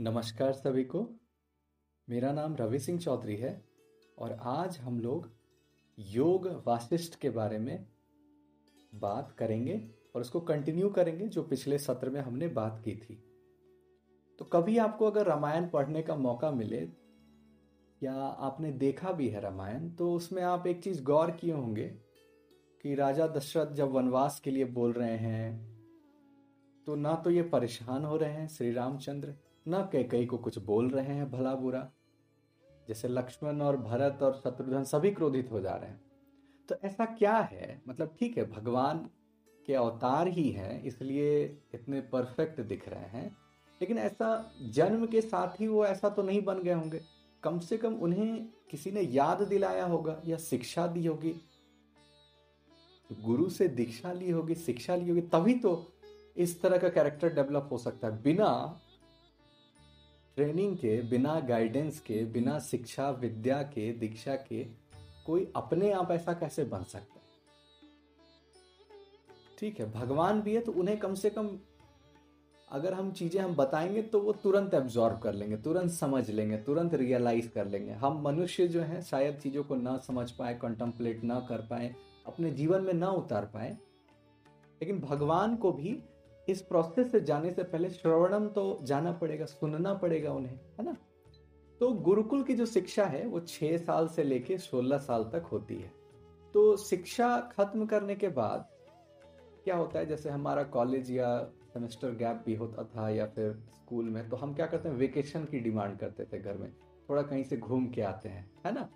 नमस्कार सभी को। मेरा नाम रवि सिंह चौधरी है और आज हम लोग योग वाशिष्ठ के बारे में बात करेंगे और उसको कंटिन्यू करेंगे, जो पिछले सत्र में हमने बात की थी। तो कभी आपको अगर रामायण पढ़ने का मौका मिले, या आपने देखा भी है रामायण तो उसमें आप एक चीज़ गौर किए होंगे कि राजा दशरथ जब वनवास के लिए बोल रहे हैं तो ना तो ये परेशान हो रहे हैं श्री रामचंद्र न कई को कुछ बोल रहे हैं भला बुरा। जैसे लक्ष्मण और भरत और शत्रुघ्न सभी क्रोधित हो जा रहे हैं। तो ऐसा क्या है? मतलब ठीक है, भगवान के अवतार ही हैं, इसलिए इतने परफेक्ट दिख रहे हैं। लेकिन ऐसा जन्म के साथ ही वो ऐसा तो नहीं बन गए होंगे। कम से कम उन्हें किसी ने याद दिलाया होगा या शिक्षा दी होगी। गुरु से दीक्षा ली होगी, शिक्षा ली होगी, तभी तो इस तरह का कैरेक्टर डेवलप हो सकता है। बिना ट्रेनिंग के, बिना गाइडेंस के, बिना शिक्षा, विद्या के, दीक्षा के, कोई अपने आप ऐसा कैसे बन सकता है? ठीक है, भगवान भी है तो उन्हें कम से कम अगर हम चीज़ें हम बताएँगे तो वो तुरंत एब्जॉर्व कर लेंगे, तुरंत समझ लेंगे, तुरंत रियलाइज़ कर लेंगे। हम मनुष्य जो है, शायद चीज़ों को ना समझ पाए कंटम्पलेट ना कर पाए, अपने जीवन में ना उतार पाए, लेकिन भगवान को भी इस प्रोसेस से जाने से पहले श्रवणम तो जाना पड़ेगा, सुनना पड़ेगा उन्हें, है ना? तो गुरुकुल की जो शिक्षा है, वो छह साल से लेके सोलह साल तक होती है। तो शिक्षा खत्म करने के बाद क्या होता है? जैसे हमारा कॉलेज या सेमेस्टर गैप भी होता था या फिर स्कूल में तो हम क्या करते हैं? वेकेशन की डिमांड करते थे घर में। थोड़ा कहीं से घूम के आते हैं, है ना?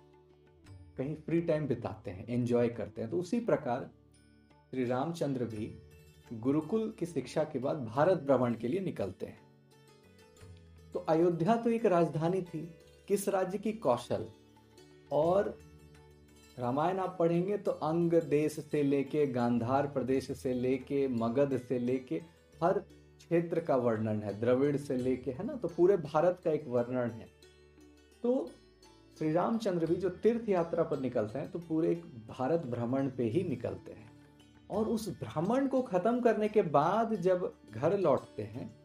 कहीं फ्री टाइम बिताते हैं एंजॉय करते हैं। तो उसी प्रकार श्री रामचंद्र भी गुरुकुल की शिक्षा के बाद भारत भ्रमण के लिए निकलते हैं। तो अयोध्या तो एक राजधानी थी। किस राज्य की? कौशल। और रामायण आप पढ़ेंगे तो अंग देश से लेके, गांधार प्रदेश से लेके, मगध से लेके, हर क्षेत्र का वर्णन है। द्रविड़ से लेके, है ना? तो पूरे भारत का एक वर्णन है। तो श्री रामचंद्र भी जो तीर्थ यात्रा पर निकलते हैं तो पूरे भारत भ्रमण पे ही निकलते हैं। और उस भ्रमण को खत्म करने के बाद जब घर लौटते हैं,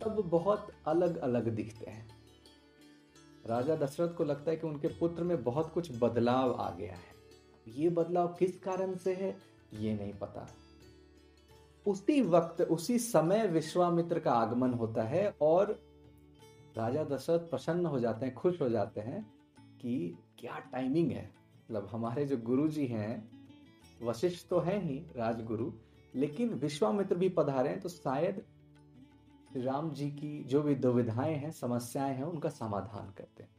तब बहुत अलग अलग दिखते हैं। राजा दशरथ को लगता है कि उनके पुत्र में बहुत कुछ बदलाव आ गया है। ये बदलाव किस कारण से है, ये नहीं पता। उसी वक्त, उसी समय विश्वामित्र का आगमन होता है और राजा दशरथ प्रसन्न हो जाते हैं, खुश हो जाते हैं कि क्या टाइमिंग है। मतलब हमारे जो गुरु जी हैं वशिष्ठ तो है ही राजगुरु, लेकिन विश्वामित्र भी पधारे हैं तो शायद राम जी की जो भी दुविधाएँ हैं, समस्याएँ हैं, उनका समाधान करते हैं।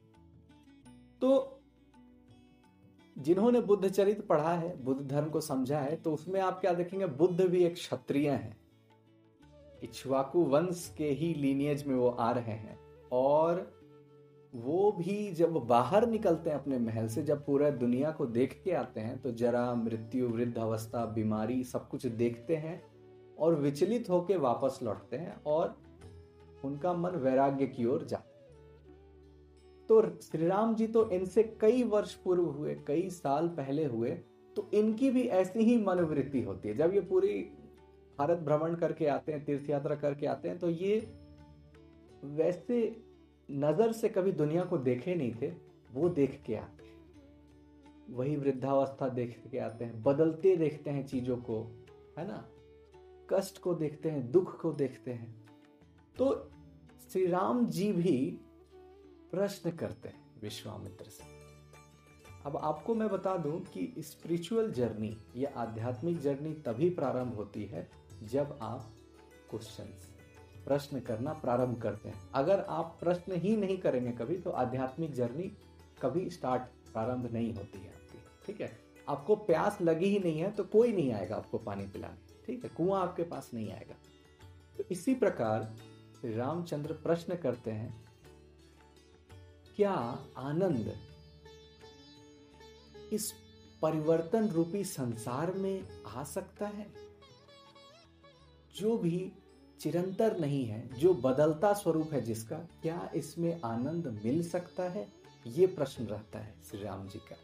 तो जिन्होंने बुद्ध चरित्र पढ़ा है, बुद्ध धर्म को समझा है तो उसमें आप क्या देखेंगे, बुद्ध भी एक क्षत्रिय हैं। इच्छवाकु वंश के ही लीनियज में वो आ रहे हैं, और वो भी जब बाहर निकलते हैं अपने महल से, जब पूरा दुनिया को देख के आते हैं तो जरा मृत्यु, वृद्ध अवस्था, बीमारी सब कुछ देखते हैं और विचलित होकर वापस लौटते हैं और उनका मन वैराग्य की ओर जाता तो श्री राम जी तो इनसे कई वर्ष पूर्व हुए, कई साल पहले हुए तो इनकी भी ऐसी ही मनोवृत्ति होती है। जब ये पूरी भारत भ्रमण करके आते हैं तीर्थ यात्रा करके आते हैं तो ये वैसे नज़र से कभी दुनिया को देखे नहीं थे, वो देख के आते हैं। वही वृद्धावस्था देख के आते हैं, बदलते देखते हैं चीज़ों को, है ना? कष्ट को देखते हैं, दुख को देखते हैं। तो श्री राम जी भी प्रश्न करते हैं विश्वामित्र से। अब आपको मैं बता दूँ कि स्पिरिचुअल जर्नी या आध्यात्मिक जर्नी तभी प्रारंभ होती है जब आप क्वेश्चंस प्रश्न करना प्रारंभ करते हैं। अगर आप प्रश्न ही नहीं करेंगे कभी तो आध्यात्मिक जर्नी कभी स्टार्ट प्रारंभ नहीं होती है आपकी, ठीक है? आपको प्यास लगी ही नहीं है तो कोई नहीं आएगा आपको पानी पिलाने, ठीक है? कुआँ आपके पास नहीं आएगा। तो इसी प्रकार श्री रामचंद्र प्रश्न करते हैं, क्या आनंद इस परिवर्तन रूपी संसार में आ सकता है? जो भी चिरंतर नहीं है, जो बदलता स्वरूप है जिसका, क्या इसमें आनंद मिल सकता है? ये प्रश्न रहता है श्री राम जी का।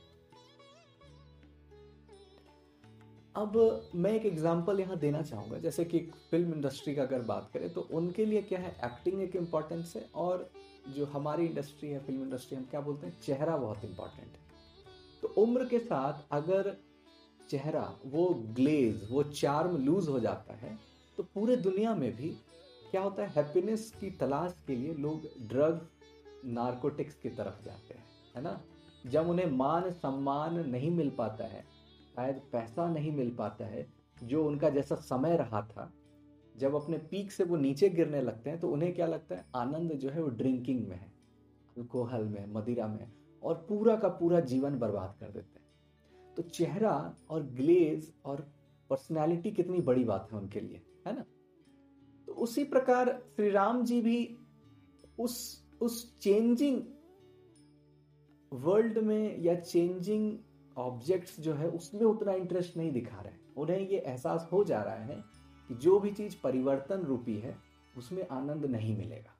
अब मैं एक एग्ज़ाम्पल यहाँ देना चाहूँगा। जैसे कि फ़िल्म इंडस्ट्री का अगर बात करें तो उनके लिए क्या है? एक्टिंग एक इम्पॉर्टेंस है और जो हमारी इंडस्ट्री है फ़िल्म इंडस्ट्री हम क्या बोलते हैं? चेहरा बहुत इंपॉर्टेंट है। तो उम्र के साथ अगर चेहरा, वो ग्लेज वो चार्म लूज हो जाता है तो पूरे दुनिया में भी क्या होता है हैप्पीनेस की तलाश के लिए लोग ड्रग्स नारकोटिक्स की तरफ़ जाते हैं, है ना? जब उन्हें मान, सम्मान नहीं मिल पाता है, शायद पैसा नहीं मिल पाता है, जो उनका जैसा समय रहा था, जब अपने पीक से वो नीचे गिरने लगते हैं तो उन्हें क्या लगता है, आनंद जो है वो ड्रिंकिंग में है अल्कोहल में, मदिरा में, और पूरा का पूरा जीवन बर्बाद कर देते हैं। तो चेहरा और ग्लेज और पर्सनैलिटी कितनी बड़ी बात है उनके लिए। है ना? तो उसी प्रकार श्री राम जी भी उस उस चेंजिंग वर्ल्ड में या चेंजिंग ऑब्जेक्ट्स जो है, उसमें उतना इंटरेस्ट नहीं दिखा रहे उन्हें ये एहसास हो जा रहा है कि जो भी चीज़ परिवर्तन रूपी है, उसमें आनंद नहीं मिलेगा।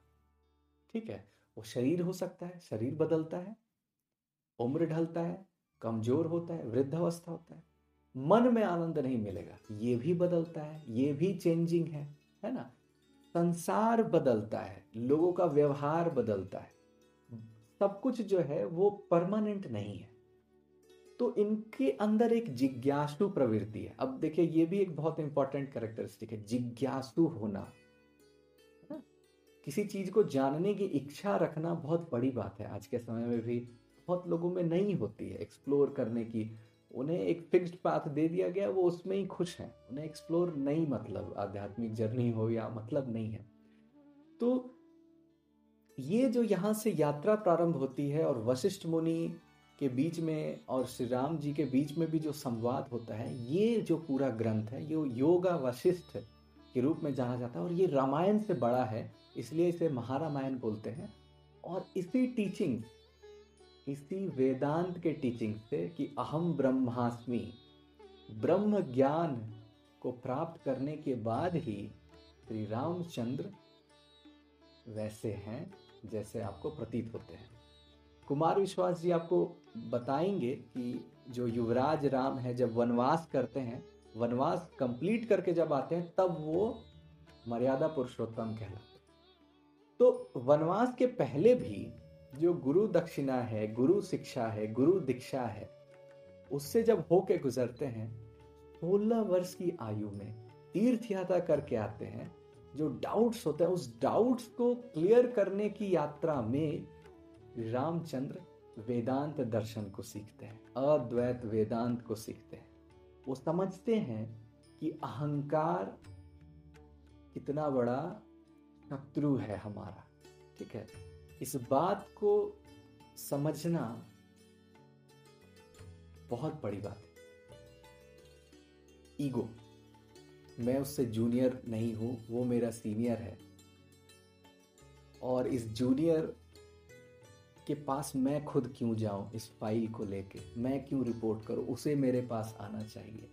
ठीक है? वो शरीर हो सकता है, शरीर बदलता है, उम्र ढलता है, कमज़ोर होता है, वृद्धावस्था होता है। मन में आनंद नहीं मिलेगा। ये भी बदलता है, ये भी चेंजिंग है है ना? संसार बदलता है, लोगों का व्यवहार बदलता है। सब कुछ जो है वो परमानेंट नहीं है। तो इनके अंदर एक जिज्ञासु प्रवृत्ति है। अब देखिए, ये भी एक बहुत इंपॉर्टेंट कैरेक्टरिस्टिक है, जिज्ञासु होना। है ना? किसी चीज़ को जानने की इच्छा रखना बहुत बड़ी बात है। आज के समय में भी बहुत लोगों में नहीं होती है एक्सप्लोर करने की। उन्हें एक फिक्स्ड पाथ दे दिया गया, वो उसमें ही खुश हैं। उन्हें एक्सप्लोर नहीं मतलब आध्यात्मिक जर्नी हो या मतलब नहीं है। तो ये जो यहाँ से यात्रा प्रारंभ होती है और वशिष्ठ मुनि के बीच में और श्री राम जी के बीच में भी जो संवाद होता है, ये जो पूरा ग्रंथ है, ये योगा वशिष्ठ के रूप में जाना जाता है और ये रामायण से बड़ा है, इसलिए इसे महारामायण बोलते हैं। और इसी टीचिंग इसी वेदांत के टीचिंग से कि अहम ब्रह्मास्मि ब्रह्म ज्ञान को प्राप्त करने के बाद ही श्री रामचंद्र वैसे हैं जैसे आपको प्रतीत होते हैं। कुमार विश्वास जी आपको बताएँगे कि जो युवराज राम है, जब वनवास करते हैं, वनवास कंप्लीट करके जब आते हैं, तब वो मर्यादा पुरुषोत्तम कहलाते तो वनवास के पहले भी जो गुरु दक्षिणा है, गुरु शिक्षा है, गुरु दीक्षा है, उससे जब होके गुजरते हैं, सोलह वर्ष की आयु में तीर्थ यात्रा करके आते हैं, जो डाउट्स होते हैं, उस डाउट्स को क्लियर करने की यात्रा में रामचंद्र वेदांत दर्शन को सीखते हैं, अद्वैत वेदांत को सीखते हैं। वो समझते हैं कि अहंकार कितना बड़ा शत्रु है हमारा, ठीक है? इस बात को समझना बहुत बड़ी बात है। ईगो मैं उससे जूनियर नहीं हूँ, वो मेरा सीनियर है। और इस जूनियर के पास मैं खुद क्यों जाऊँ इस फ़ाइल को लेके? मैं क्यों रिपोर्ट करूँ? उसे मेरे पास आना चाहिए।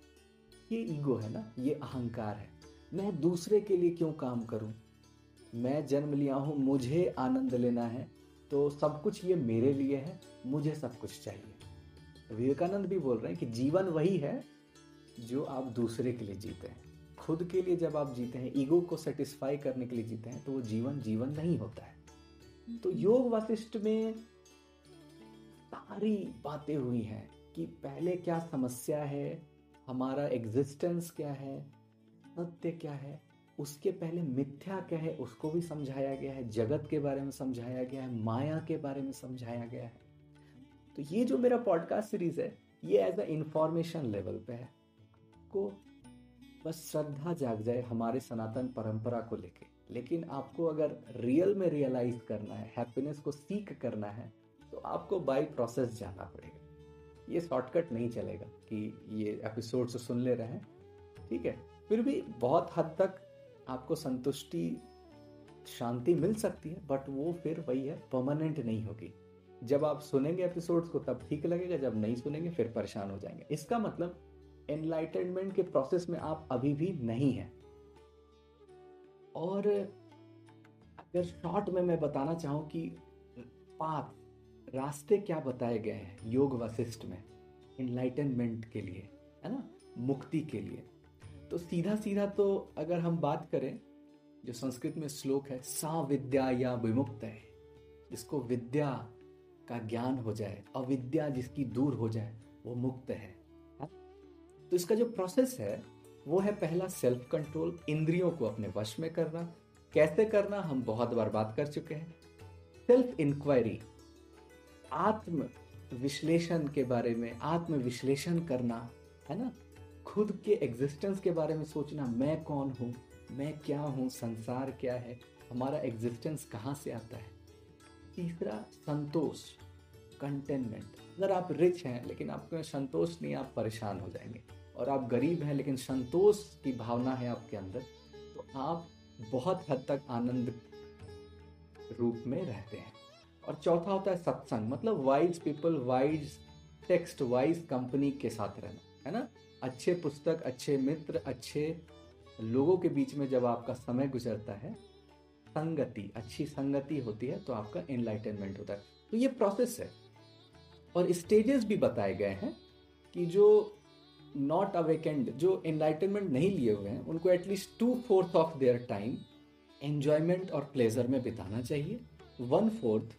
ये ईगो है ना? ये अहंकार है। मैं दूसरे के लिए क्यों काम करूँ? मैं जन्म लिया हूँ मुझे आनंद लेना है तो सब कुछ ये मेरे लिए है मुझे सब कुछ चाहिए। विवेकानंद भी बोल रहे हैं कि जीवन वही है जो आप दूसरे के लिए जीते हैं। खुद के लिए जब आप जीते हैं ईगो को सेटिस्फाई करने के लिए जीते हैं तो वो जीवन जीवन नहीं होता है। तो योग वशिष्ठ में सारी बातें हुई हैं कि पहले क्या समस्या है हमारा एग्जिस्टेंस क्या है सत्य क्या है उसके पहले मिथ्या क्या है, उसको भी समझाया गया है, जगत के बारे में समझाया गया है, माया के बारे में समझाया गया है। तो ये जो मेरा पॉडकास्ट सीरीज़ है, ये एज अ इंफॉर्मेशन लेवल पे है। को बस श्रद्धा जाग जाए हमारे सनातन परंपरा को लेके। लेकिन आपको अगर रियल में रियलाइज़ करना है हैप्पीनेस को सीख करना है तो आपको बाई प्रोसेस जाना पड़ेगा। ये शॉर्टकट नहीं चलेगा कि ये एपिसोड सुन ले रहे हैं, ठीक है? फिर भी बहुत हद तक आपको संतुष्टि, शांति मिल सकती है बट वो फिर वही है परमानेंट नहीं होगी। जब आप सुनेंगे एपिसोड्स को, तब ठीक लगेगा, जब नहीं सुनेंगे, फिर परेशान हो जाएँगे। इसका मतलब एनलाइटनमेंट के प्रोसेस में आप अभी भी नहीं हैं। और अगर शॉर्ट में मैं बताना चाहूँ कि पाथ रास्ते क्या बताए गए हैं, योग वशिष्ठ में इनलाइटनमेंट के लिए, है ना? मुक्ति के लिए। तो सीधा सीधा तो अगर हम बात करें, जो संस्कृत में श्लोक है, सा विद्या या विमुक्त है, जिसको विद्या का ज्ञान हो जाए, अविद्या जिसकी दूर हो जाए, वो मुक्त है? तो इसका जो प्रोसेस है, वो है पहला सेल्फ कंट्रोल इंद्रियों को अपने वश में करना। कैसे करना, हम बहुत बार बात कर चुके हैं। सेल्फ इंक्वायरी आत्म विश्लेषण के बारे में आत्म विश्लेषण करना, है ना? खुद के एग्जिस्टेंस के बारे में सोचना, मैं कौन हूँ? मैं क्या हूँ? संसार क्या है? हमारा एग्जिस्टेंस कहाँ से आता है? तीसरा, संतोष कंटेनमेंट अगर आप रिच हैं, लेकिन आपके संतोष नहीं, आप परेशान हो जाएँगे। और आप गरीब हैं, लेकिन संतोष की भावना है आपके अंदर तो आप बहुत हद तक आनंद रूप में रहते हैं। और चौथा होता है सत्संग मतलब wise people wise text wise company के साथ रहना, है ना? अच्छे पुस्तक, अच्छे मित्र, अच्छे लोगों के बीच में जब आपका समय गुजरता है, संगति, अच्छी संगति होती है तो आपका एनलाइटनमेंट होता है। तो ये प्रोसेस है। और स्टेजेस भी बताए गए हैं कि जो नॉट अवेकेंड जो एनलाइटनमेंट नहीं लिए हुए हैं, उनको at least two fourth of their time enjoyment और प्लेजर में बिताना चाहिए। One fourth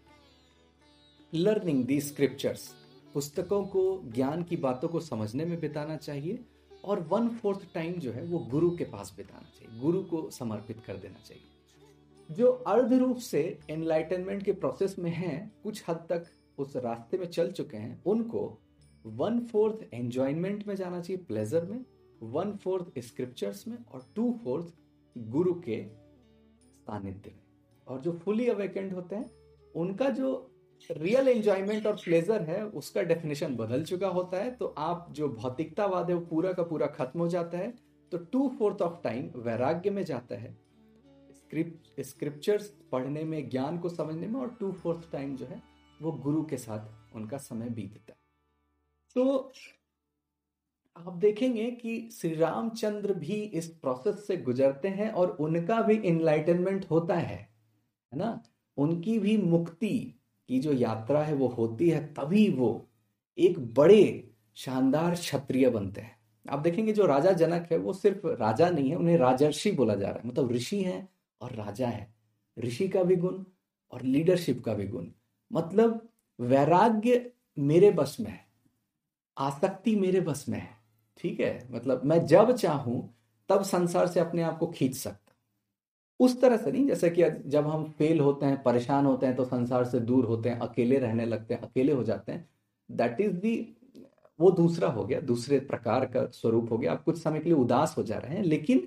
learning the scriptures पुस्तकों को, ज्ञान की बातों को समझने में बिताना चाहिए और वन फोर्थ टाइम जो है वो गुरु के पास बिताना चाहिए, गुरु को समर्पित कर देना चाहिए। जो अर्ध रूप से एनलाइटनमेंट के प्रोसेस में हैं, कुछ हद तक उस रास्ते में चल चुके हैं, उनको वन फोर्थ एंजॉयमेंट में जाना चाहिए प्लेजर में वन फोर्थ स्क्रिप्चर्स में और टू फोर्थ गुरु के सानिध्य में। और जो फुली अवेकेंड होते हैं, उनका जो रियल एंजॉयमेंट और प्लेजर है, उसका डेफिनेशन बदल चुका होता है तो आप जो भौतिकतावाद है, वो पूरा का पूरा खत्म हो जाता है तो टू फोर्थ ऑफ़ टाइम वैराग्य में जाता है। स्क्रिप्चर्स पढ़ने में, ज्ञान को समझने में और टू फोर्थ टाइम जो है, वो गुरु के साथ उनका समय बीतता है। तो आप देखेंगे कि श्री रामचंद्र भी इस प्रोसेस से गुजरते हैं और उनका भी इनलाइटनमेंट होता है है ना? उनकी भी मुक्ति की जो यात्रा है वो होती है, तभी वो एक बड़े शानदार क्षत्रिय बनते हैं। आप देखेंगे जो राजा जनक है, वो सिर्फ़ राजा नहीं है, उन्हें राजर्षि बोला जा रहा है। मतलब ऋषि है और राजा है। ऋषि का भी गुण और लीडरशिप का भी गुण। मतलब वैराग्य मेरे बस में है, आसक्ति मेरे बस में है, ठीक है? मतलब मैं जब चाहूँ, तब संसार से अपने आप को खींच सकता उस तरह से नहीं, जैसे कि जब हम फेल होते हैं, परेशान होते हैं तो संसार से दूर होते हैं, अकेले रहने लगते हैं, अकेले हो जाते हैं दैट इज़ दी वो दूसरा हो गया, दूसरे प्रकार का स्वरूप हो गया। आप कुछ समय के लिए उदास हो जा रहे हैं, लेकिन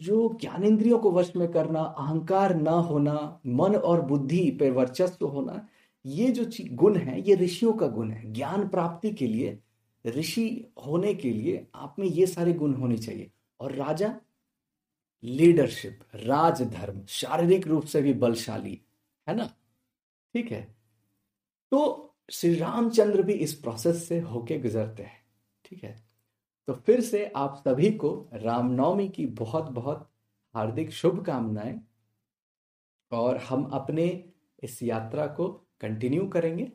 जो ज्ञानेन्द्रियों को वश में करना, अहंकार न होना, मन और बुद्धि पे वर्चस्व होना, ये जो गुण है, ये ऋषियों का गुण है। ज्ञान प्राप्ति के लिए, ऋषि होने के लिए आप में ये सारे गुण होने चाहिए। और राजा लीडरशिप, राजधर्म, शारीरिक रूप से भी बलशाली, है ना? ठीक है? तो श्री रामचंद्र भी इस प्रोसेस से होके गुजरते हैं, ठीक है? तो फिर से आप सभी को रामनवमी की बहुत बहुत हार्दिक शुभकामनाएँ और हम अपने इस यात्रा को कंटिन्यू करेंगे।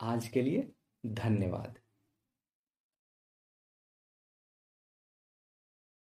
आज के लिए धन्यवाद।